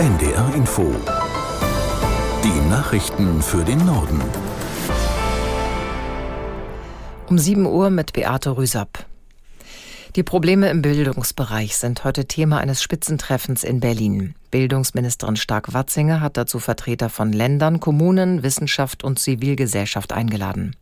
NDR Info. Die Nachrichten für den Norden. Um 7 Uhr mit Beate Rüsapp. Die Probleme im Bildungsbereich sind heute Thema eines Spitzentreffens in Berlin. Bildungsministerin Stark-Watzinger hat dazu Vertreter von Ländern, Kommunen, Wissenschaft und Zivilgesellschaft eingeladen.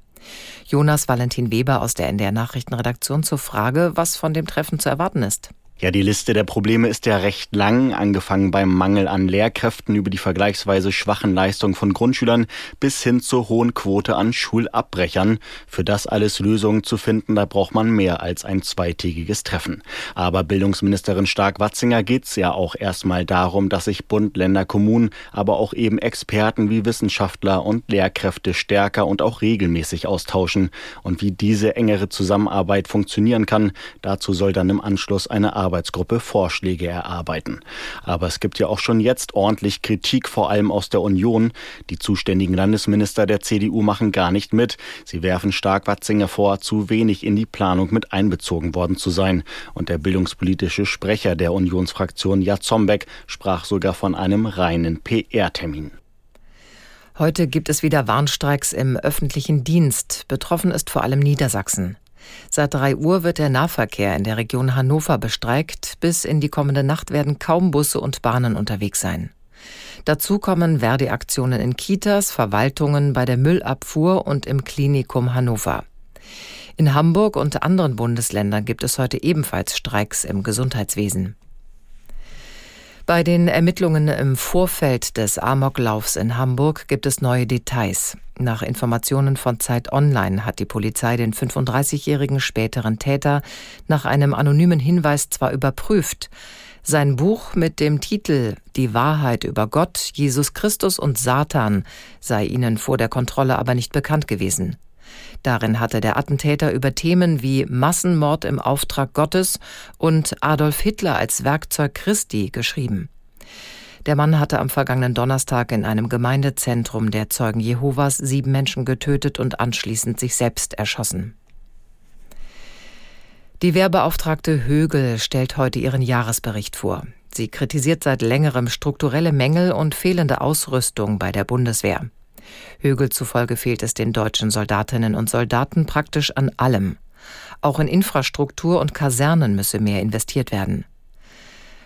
Jonas Valentin Weber aus der NDR Nachrichtenredaktion zur Frage, was von dem Treffen zu erwarten ist. Ja, die Liste der Probleme ist ja recht lang, angefangen beim Mangel an Lehrkräften über die vergleichsweise schwachen Leistungen von Grundschülern bis hin zur hohen Quote an Schulabbrechern. Für das alles Lösungen zu finden, da braucht man mehr als ein zweitägiges Treffen. Aber Bildungsministerin Stark-Watzinger geht's ja auch erstmal darum, dass sich Bund, Länder, Kommunen, aber auch eben Experten wie Wissenschaftler und Lehrkräfte stärker und auch regelmäßig austauschen. Und wie diese engere Zusammenarbeit funktionieren kann, dazu soll dann im Anschluss eine Arbeit Arbeitsgruppe Vorschläge erarbeiten. Aber es gibt ja auch schon jetzt ordentlich Kritik, vor allem aus der Union. Die zuständigen Landesminister der CDU machen gar nicht mit. Sie werfen Stark-Watzinger vor, zu wenig in die Planung mit einbezogen worden zu sein. Und der bildungspolitische Sprecher der Unionsfraktion Jazombeck sprach sogar von einem reinen PR-Termin. Heute gibt es wieder Warnstreiks im öffentlichen Dienst. Betroffen ist vor allem Niedersachsen. Seit 3 Uhr wird der Nahverkehr in der Region Hannover bestreikt. Bis in die kommende Nacht werden kaum Busse und Bahnen unterwegs sein. Dazu kommen Verdi-Aktionen in Kitas, Verwaltungen, bei der Müllabfuhr und im Klinikum Hannover. In Hamburg und anderen Bundesländern gibt es heute ebenfalls Streiks im Gesundheitswesen. Bei den Ermittlungen im Vorfeld des Amoklaufs in Hamburg gibt es neue Details. Nach Informationen von Zeit Online hat die Polizei den 35-jährigen späteren Täter nach einem anonymen Hinweis zwar überprüft, sein Buch mit dem Titel Die Wahrheit über Gott, Jesus Christus und Satan sei ihnen vor der Kontrolle aber nicht bekannt gewesen. Darin hatte der Attentäter über Themen wie Massenmord im Auftrag Gottes und Adolf Hitler als Werkzeug Christi geschrieben. Der Mann hatte am vergangenen Donnerstag in einem Gemeindezentrum der Zeugen Jehovas sieben Menschen getötet und anschließend sich selbst erschossen. Die Wehrbeauftragte Högel stellt heute ihren Jahresbericht vor. Sie kritisiert seit längerem strukturelle Mängel und fehlende Ausrüstung bei der Bundeswehr. Högel zufolge fehlt es den deutschen Soldatinnen und Soldaten praktisch an allem. Auch in Infrastruktur und Kasernen müsse mehr investiert werden.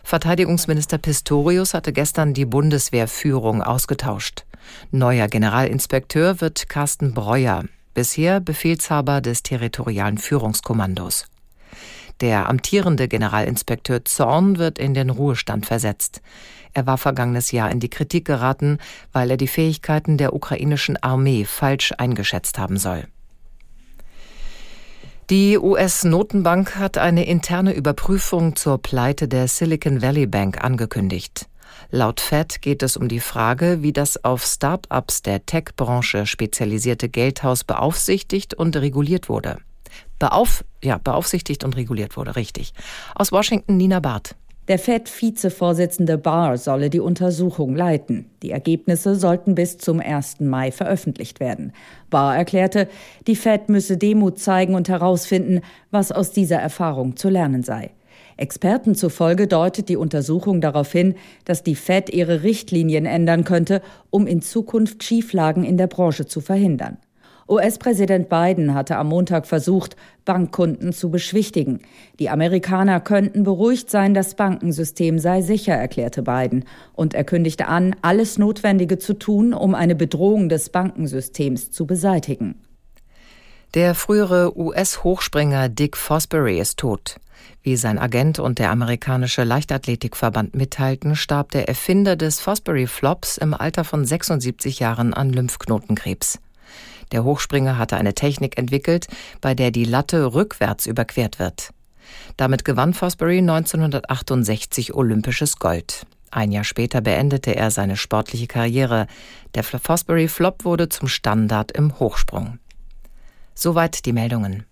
Verteidigungsminister Pistorius hatte gestern die Bundeswehrführung ausgetauscht. Neuer Generalinspekteur wird Carsten Breuer, bisher Befehlshaber des territorialen Führungskommandos. Der amtierende Generalinspekteur Zorn wird in den Ruhestand versetzt. Er war vergangenes Jahr in die Kritik geraten, weil er die Fähigkeiten der ukrainischen Armee falsch eingeschätzt haben soll. Die US-Notenbank hat eine interne Überprüfung zur Pleite der Silicon Valley Bank angekündigt. Laut Fed geht es um die Frage, wie das auf Start-ups der Tech-Branche spezialisierte Geldhaus beaufsichtigt und reguliert wurde. Beauf ja, beaufsichtigt und reguliert wurde, richtig. Aus Washington Nina Barth. Der FED-Vizevorsitzende Barr solle die Untersuchung leiten. Die Ergebnisse sollten bis zum 1. Mai veröffentlicht werden. Barr erklärte, die FED müsse Demut zeigen und herausfinden, was aus dieser Erfahrung zu lernen sei. Experten zufolge deutet die Untersuchung darauf hin, dass die Fed ihre Richtlinien ändern könnte, um in Zukunft Schieflagen in der Branche zu verhindern. US-Präsident Biden hatte am Montag versucht, Bankkunden zu beschwichtigen. Die Amerikaner könnten beruhigt sein, das Bankensystem sei sicher, erklärte Biden. Und er kündigte an, alles Notwendige zu tun, um eine Bedrohung des Bankensystems zu beseitigen. Der frühere US-Hochspringer Dick Fosbury ist tot. Wie sein Agent und der amerikanische Leichtathletikverband mitteilten, starb der Erfinder des Fosbury Flops im Alter von 76 Jahren an Lymphknotenkrebs. Der Hochspringer hatte eine Technik entwickelt, bei der die Latte rückwärts überquert wird. Damit gewann Fosbury 1968 olympisches Gold. Ein Jahr später beendete er seine sportliche Karriere. Der Fosbury Flop wurde zum Standard im Hochsprung. Soweit die Meldungen.